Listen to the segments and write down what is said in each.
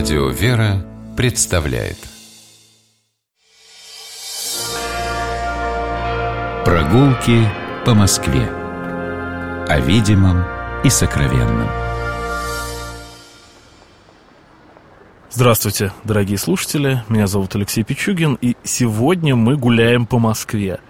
Радио «Вера» представляет. Прогулки по Москве. О видимом и сокровенном. Здравствуйте, дорогие слушатели, меня зовут Алексей Пичугин, и сегодня мы гуляем по Москве.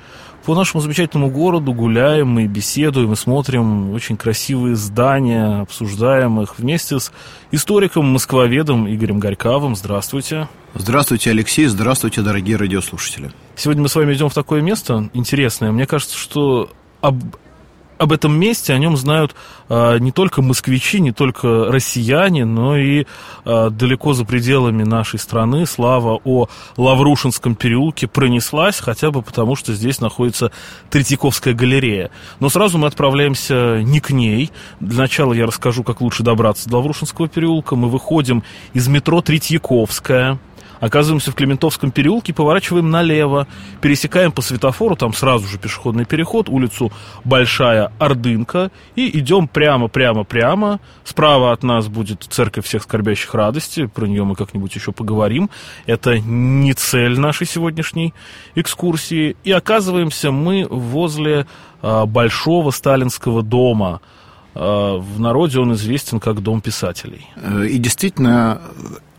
По нашему замечательному городу гуляем, мы беседуем и смотрим очень красивые здания, обсуждаем их вместе с историком-москвоведом Игорем Горьковым. Здравствуйте. Здравствуйте, Алексей, здравствуйте, дорогие радиослушатели. Сегодня мы с вами идем в такое место интересное. Мне кажется, что об об этом месте, о нем знают а, не только москвичи, не только россияне, но и а, далеко за пределами нашей страны слава о Лаврушинском переулке пронеслась, хотя бы потому, что здесь находится Третьяковская галерея. Но сразу мы отправляемся не к ней. Для начала я расскажу, как лучше добраться до Лаврушинского переулка. Мы выходим из метро Третьяковская, Оказываемся в Клементовском переулке, поворачиваем налево, пересекаем по светофору, там сразу же пешеходный переход, улицу Большая Ордынка, и идем прямо-прямо-прямо. Справа от нас будет церковь всех скорбящих радости, про нее мы как-нибудь еще поговорим. Это не цель нашей сегодняшней экскурсии. И оказываемся мы возле а, Большого Сталинского дома. А, в народе он известен как Дом писателей. Э, и действительно,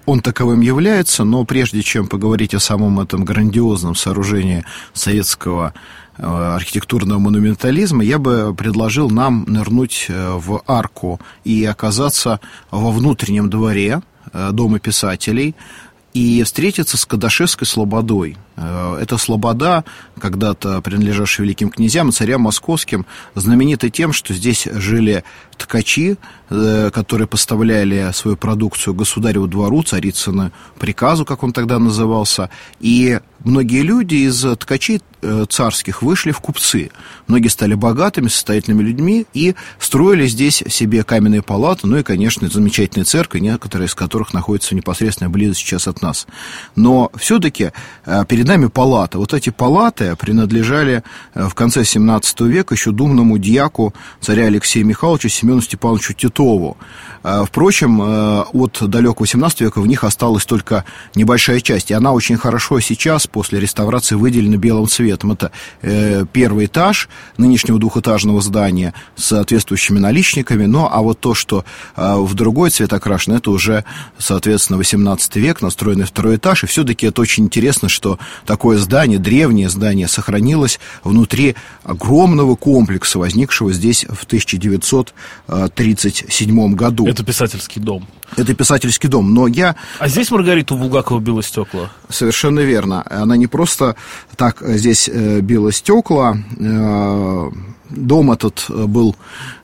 он таковым является, но прежде чем поговорить о самом этом грандиозном сооружении советского э, архитектурного монументализма, я бы предложил нам нырнуть э, в арку и оказаться во внутреннем дворе э, Дома писателей и встретиться с Кадашевской слободой – Э, эта слобода, когда-то принадлежавшая великим князьям и царям московским, знаменита тем, что здесь жили ткачи, э, которые поставляли свою продукцию государеву двору, царицыну приказу, как он тогда назывался, и многие люди из ткачей э, царских вышли в купцы. Многие стали богатыми, состоятельными людьми и строили здесь себе каменные палаты, ну и, конечно, замечательные церкви, некоторые из которых находятся в непосредственной близости сейчас от нас. Но все-таки перед нами палата. Вот эти палаты принадлежали э, в конце 17 века еще думному дьяку царя Алексея Михайловича Семену Степановичу Титову. Э, впрочем, э, от далекого 17 века в них осталась только небольшая часть, и она очень хорошо сейчас, после реставрации, выделена белым цветом. Это первый этаж нынешнего двухэтажного здания с соответствующими наличниками, ну, а вот то, что в другой цвет окрашено, это уже, соответственно, 18 век, настроенный второй этаж, и все-таки это очень интересно, что такое здание, древнее здание, сохранилось внутри огромного комплекса, возникшего здесь в 1937 году. Это писательский дом. Это писательский дом, но я... А здесь Маргариту Булгакова било стекла? Совершенно верно. Она не просто так здесь э, била стекла, э, Дом этот э, был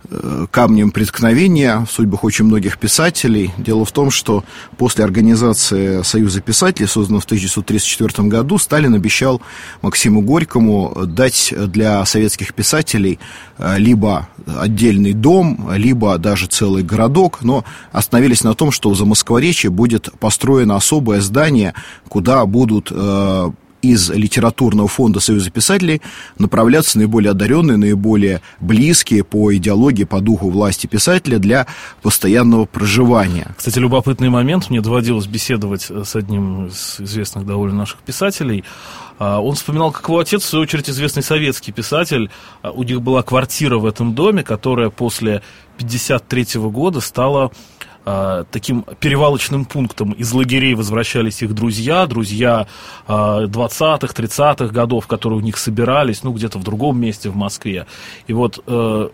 э, камнем преткновения в судьбах очень многих писателей. Дело в том, что после организации Союза писателей, созданного в 1934 году, Сталин обещал Максиму Горькому дать для советских писателей э, либо отдельный дом, либо даже целый городок, но остановились на том, что в Замоскворечье будет построено особое здание, куда будут из литературного фонда Союза писателей направляться наиболее одаренные, наиболее близкие по идеологии, по духу власти писателя для постоянного проживания. Кстати, любопытный момент. Мне доводилось беседовать с одним из известных довольно наших писателей. А, он вспоминал, как его отец, в свою очередь, известный советский писатель. А, у них была квартира в этом доме, которая после 1953 года стала э, таким перевалочным пунктом. Из лагерей возвращались их друзья, друзья э, 20-х, 30-х годов, которые у них собирались, ну, где-то в другом месте в Москве. И вот э,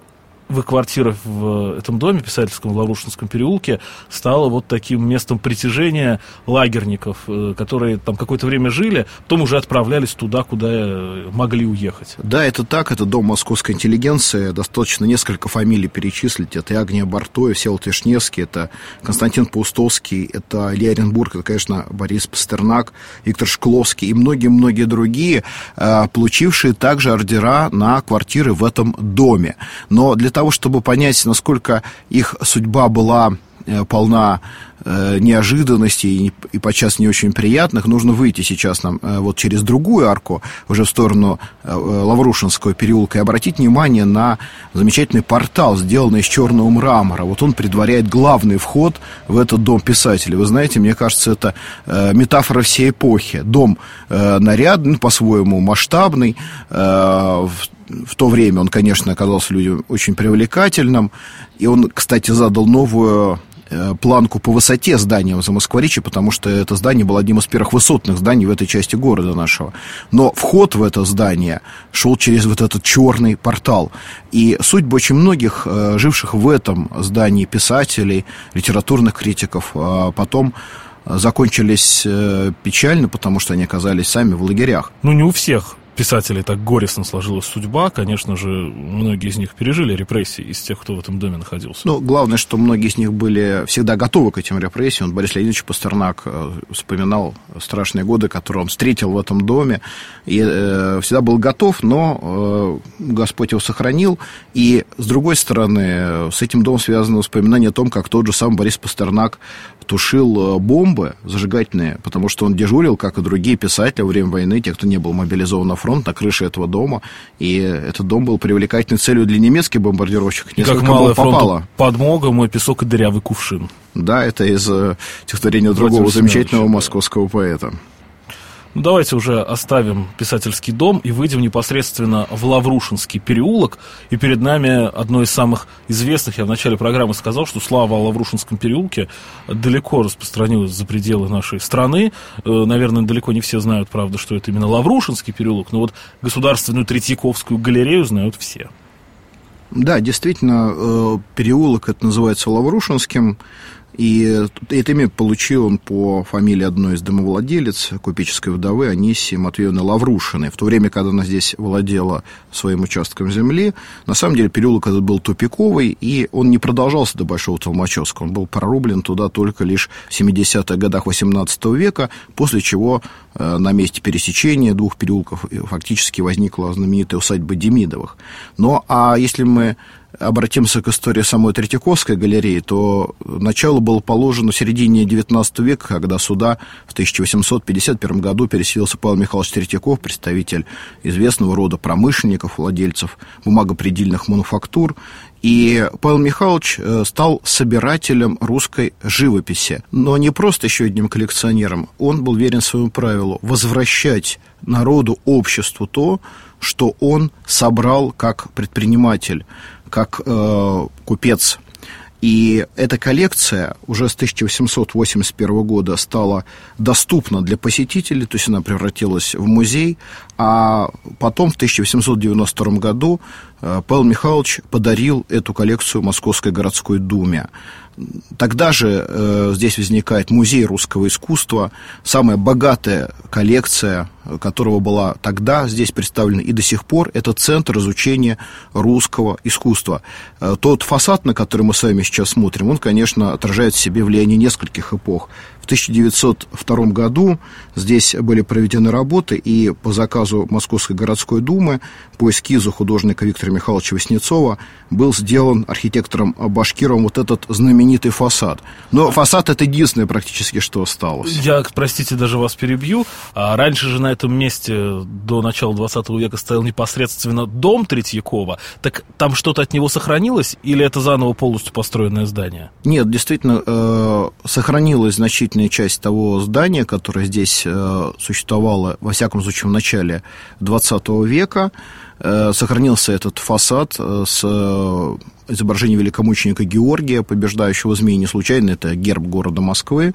в квартира в этом доме, писательском в Лаврушинском переулке, стала вот таким местом притяжения лагерников, э, которые там какое-то время жили, потом уже отправлялись туда, куда э, могли уехать. Да, это так, это дом московской интеллигенции, достаточно несколько фамилий перечислить, это и Агния Бартоев, Всеволод Вишневский, это Константин Паустовский, это Илья Оренбург, это, конечно, Борис Пастернак, Виктор Шкловский и многие-многие другие, э, получившие также ордера на квартиры в этом доме. Но для того, чтобы понять, насколько их судьба была э, полна э, неожиданностей и, подчас не очень приятных. Нужно выйти сейчас нам э, вот через другую арку, уже в сторону Лаврушинского переулка, и обратить внимание на замечательный портал, сделанный из черного мрамора. Вот он предваряет главный вход в этот дом писателя. Вы знаете, мне кажется, это метафора всей эпохи. Дом нарядный, по-своему масштабный, в то время он, конечно, оказался людям очень привлекательным, и он, кстати, задал новую э, планку по высоте здания в Замоскворечье, потому что это здание было одним из первых высотных зданий в этой части города нашего. Но вход в это здание шел через вот этот черный портал. И судьбы очень многих э, живших в этом здании писателей, литературных критиков, а потом закончились э, печально, потому что они оказались сами в лагерях. Ну, не у всех писателей так горестно сложилась судьба. Конечно же, многие из них пережили репрессии из тех, кто в этом доме находился. Ну, главное, что многие из них были всегда готовы к этим репрессиям. Борис Леонидович Пастернак э, вспоминал страшные годы, которые он встретил в этом доме, и э, всегда был готов, но э, Господь его сохранил. И, с другой стороны, с этим домом связано воспоминание о том, как тот же сам Борис Пастернак тушил э, бомбы зажигательные, потому что он дежурил, как и другие писатели во время войны, те, кто не был мобилизован на фронт, на крыше этого дома. И этот дом был привлекательной целью для немецких бомбардировщиков. И как малая попало. подмога, мой песок и дырявый кувшин. Да, это из э, стихотворения другого замечательного московского поэта. Ну, давайте уже оставим писательский дом и выйдем непосредственно в Лаврушинский переулок. И перед нами одно из самых известных, я в начале программы сказал, что слава о Лаврушинском переулке далеко распространилась за пределы нашей страны. Э, наверное, далеко не все знают, правда, что это именно Лаврушинский переулок, но вот Государственную Третьяковскую галерею знают все. Да, действительно, э, переулок это называется Лаврушинским. И это имя получил он по фамилии одной из домовладелец, купеческой вдовы Анисии Матвеевны Лаврушиной. В то время, когда она здесь владела своим участком земли, на самом деле переулок этот был тупиковый, и он не продолжался до Большого Толмачевска. Он был прорублен туда только лишь в 70-х годах 18 века, после чего э, на месте пересечения двух переулков фактически возникла знаменитая усадьба Демидовых. Но а если мы обратимся к истории самой Третьяковской галереи, то начало было положено в середине XIX века, когда сюда в 1851 году переселился Павел Михайлович Третьяков, представитель известного рода промышленников, владельцев бумагопредельных мануфактур. И Павел Михайлович э, стал собирателем русской живописи, но не просто еще одним коллекционером. Он был верен своему правилу возвращать народу, обществу то, что он собрал как предприниматель как э, купец. И эта коллекция уже с 1881 года стала доступна для посетителей, то есть она превратилась в музей, а потом в 1892 году Павел Михайлович подарил эту коллекцию Московской городской думе. Тогда же э, здесь возникает музей русского искусства, самая богатая коллекция, которого была тогда здесь представлена и до сих пор, это центр изучения русского искусства. Э, тот фасад, на который мы с вами сейчас смотрим, он, конечно, отражает в себе влияние нескольких эпох. В 1902 году здесь были проведены работы, и по заказу Московской городской думы, по эскизу художника Виктора Михайловича Васнецова, был сделан архитектором Башкировым вот этот знаменитый фасад. Но фасад это единственное практически, что осталось. Я, простите, даже вас перебью. А раньше же на этом месте до начала 20 века стоял непосредственно дом Третьякова. Так там что-то от него сохранилось или это заново полностью построенное здание? Нет, действительно, э, сохранилось значительно значительная часть того здания, которое здесь э, существовало, во всяком случае, в начале 20 века, сохранился этот фасад э, с изображением великомученика Георгия, побеждающего змеи, не случайно, это герб города Москвы.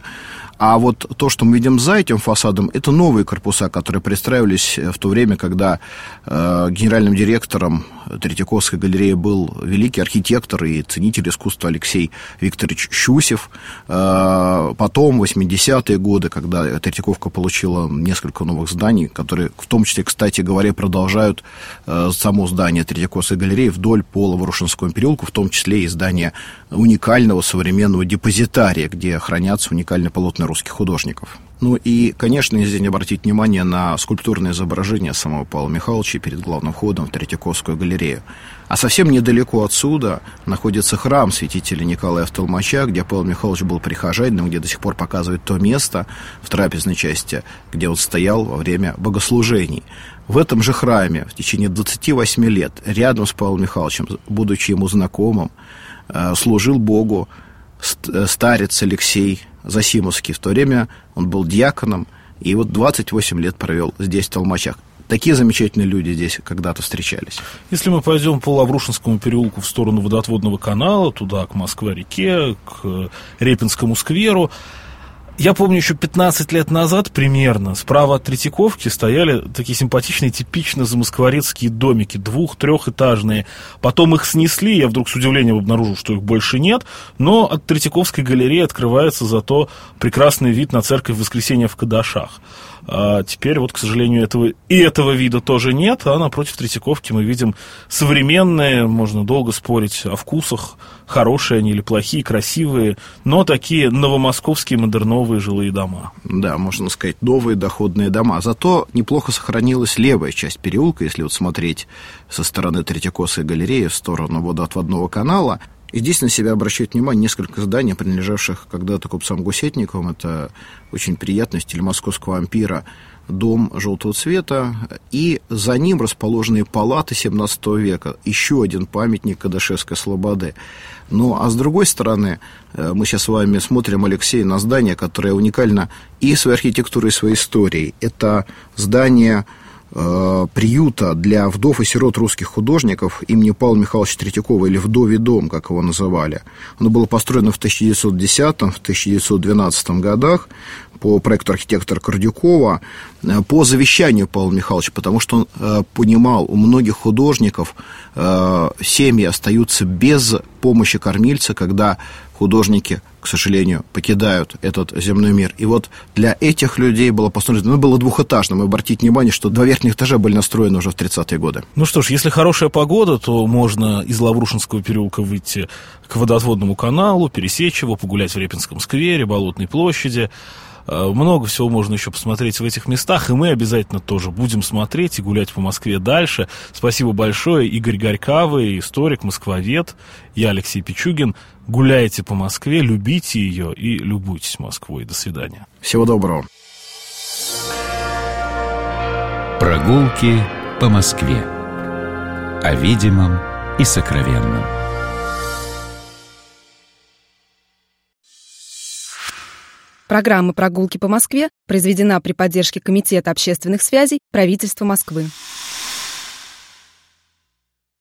А вот то, что мы видим за этим фасадом, это новые корпуса, которые пристраивались в то время, когда э, генеральным директором Третьяковской галереи был великий архитектор и ценитель искусства Алексей Викторович Щусев. Э, потом, 80-е годы, когда Третьяковка получила несколько новых зданий, которые, в том числе, кстати говоря, продолжают э, само здание Третьяковской галереи вдоль по Лаврушинскому переулку, в том числе и здание уникального современного депозитария, где хранятся уникальные полотна русских художников. Ну и, конечно, нельзя не обратить внимание на скульптурное изображение самого Павла Михайловича перед главным входом в Третьяковскую галерею. А совсем недалеко отсюда находится храм святителя Николая в Толмача, где Павел Михайлович был прихожанином, где до сих пор показывает то место в трапезной части, где он стоял во время богослужений. В этом же храме в течение 28 лет рядом с Павлом Михайловичем, будучи ему знакомым, э, служил Богу э, старец Алексей Засимовский. В то время он был диаконом, и вот 28 лет провел здесь, в Толмачах. Такие замечательные люди здесь когда-то встречались. Если мы пойдем по Лаврушинскому переулку в сторону водоотводного канала, туда, к Москва-реке, к Репинскому скверу, я помню, еще 15 лет назад примерно справа от Третьяковки стояли такие симпатичные, типично замоскворецкие домики, двух-трехэтажные. Потом их снесли, я вдруг с удивлением обнаружил, что их больше нет, но от Третьяковской галереи открывается зато прекрасный вид на церковь Воскресения в Кадашах. А теперь вот, к сожалению, этого, и этого вида тоже нет, а напротив Третьяковки мы видим современные, можно долго спорить о вкусах, хорошие они или плохие, красивые, но такие новомосковские модерновые жилые дома. Да, можно сказать, новые доходные дома. Зато неплохо сохранилась левая часть переулка, если вот смотреть со стороны Третьяковской галереи в сторону водоотводного канала – и здесь на себя обращают внимание несколько зданий, принадлежавших когда-то купцам Гусетниковым. Это очень приятный стиль московского ампира дом желтого цвета, и за ним расположенные палаты 17 века, еще один памятник Кадашевской слободы. Ну, а с другой стороны, э, мы сейчас с вами смотрим, Алексей, на здание, которое уникально и своей архитектурой, и своей историей. Это здание приюта для вдов и сирот русских художников имени Павла Михайловича Третьякова, или «Вдовий дом», как его называли. Оно было построено в 1910-1912 годах по проекту архитектора Кордюкова э, по завещанию Павла Михайловича, потому что он э, понимал, у многих художников семьи остаются без помощи кормильца, когда художники, к сожалению, покидают этот земной мир. И вот для этих людей было построено, ну, было двухэтажным. И обратить внимание, что два верхних этажа были настроены уже в 30-е годы. Ну что ж, если хорошая погода, то можно из Лаврушинского переулка выйти к водоотводному каналу, пересечь его, погулять в Репинском сквере, Болотной площади. Э, много всего можно еще посмотреть в этих местах, и мы обязательно тоже будем смотреть и гулять по Москве дальше. Спасибо большое, Игорь Горькавый, историк, москвовед, я Алексей Пичугин. Гуляйте по Москве, любите ее и любуйтесь Москвой. До свидания. Всего доброго. Прогулки по Москве. О видимом и сокровенном. Программа «Прогулки по Москве» произведена при поддержке Комитета общественных связей правительства Москвы.